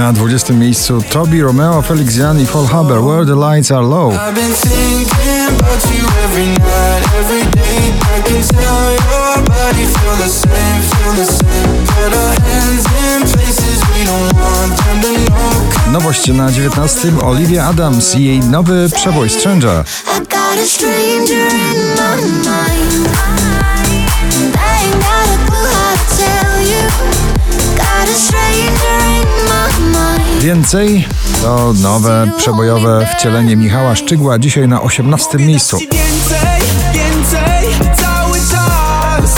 Na 20 miejscu Tobi Romeo, Felix Jan i Paul Haber, Where the Lights Are Low. Nowość na 19 Olivia Adams i jej nowy przebój Stranger. Więcej to nowe przebojowe wcielenie Michała Szczygła dzisiaj na 18 miejscu. Ci więcej, więcej, cały czas.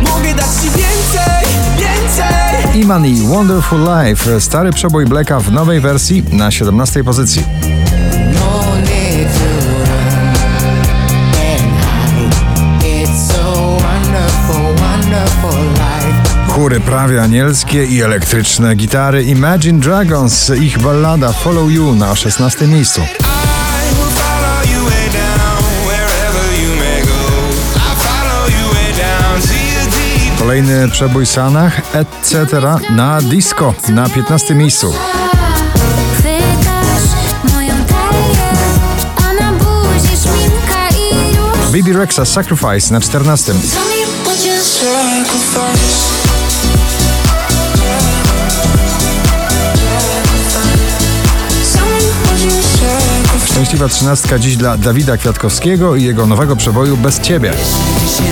Mogę dać ci więcej, więcej. Iman i Wonderful Life, stary przebój Blacka w nowej wersji na 17 pozycji. Chóry prawie anielskie i elektryczne gitary Imagine Dragons, ich ballada Follow You na 16 miejscu. Kolejny przebój Sanach, etc. na disco na 15 miejscu. Baby Rexa Sacrifice na 14. Szczęśliwa trzynastka dziś dla Dawida Kwiatkowskiego i jego nowego przeboju Bez Ciebie. Jeśli.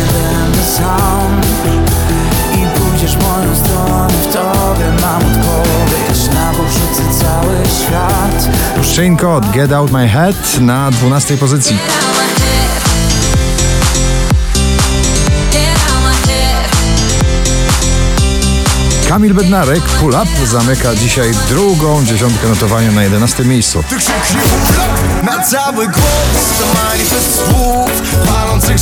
Shane Code Get Out My Head na 12 pozycji. Kamil Bednarek Pull Up zamyka dzisiaj drugą dziesiątkę notowania na 11 miejscu. Ty na cały głos To manifest słów, palących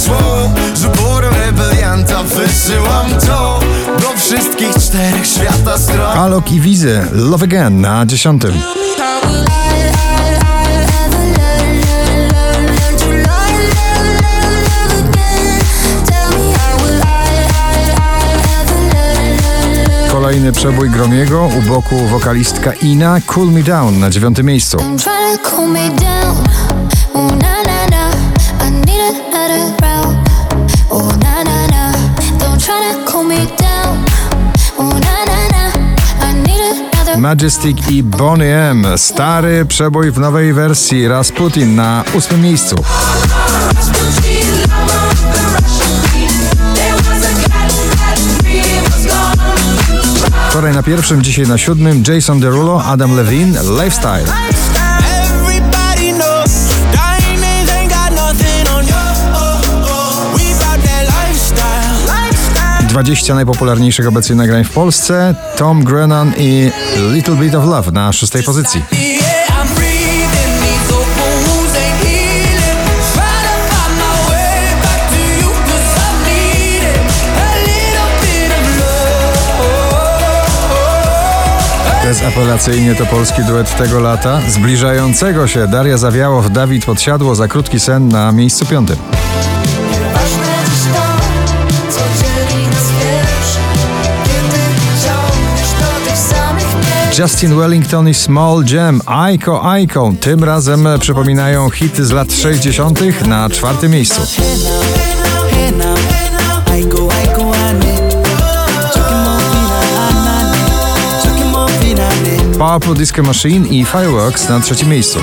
Że rebelianta wysyłam to Do wszystkich czterech świata stron Alok i Wizy Love Again na 10. przebój Gromiego u boku wokalistka Ina Cool Me Down na 9 miejscu. Majestic i Bonnie M. Stary przebój w nowej wersji Rasputin na 8 miejscu. Wczoraj na pierwszym, dzisiaj na siódmym Jason Derulo, Adam Levine, Lifestyle. 20 najpopularniejszych obecnie nagrań w Polsce, Tom Grennan i Little Bit of Love na szóstej pozycji. Bezapelacyjnie to polski duet tego lata, zbliżającego się Daria Zawiałow, Dawid Podsiadło za krótki sen na miejscu piątym. Justin Wellington i Small Jam, Aiko Aiko, tym razem przypominają hity z lat 60. na czwartym miejscu. Powerful Disco Machine i Fireworks na trzecim miejscu.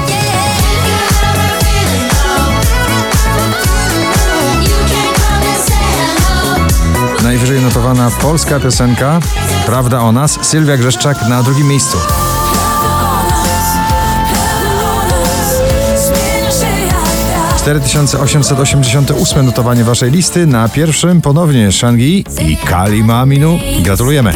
Najwyżej notowana polska piosenka Prawda o nas, Sylwia Grzeszczak na drugim miejscu. Zmienia się jak 4888 notowanie waszej listy, na pierwszym ponownie Shangi i Kali Maminu. Gratulujemy.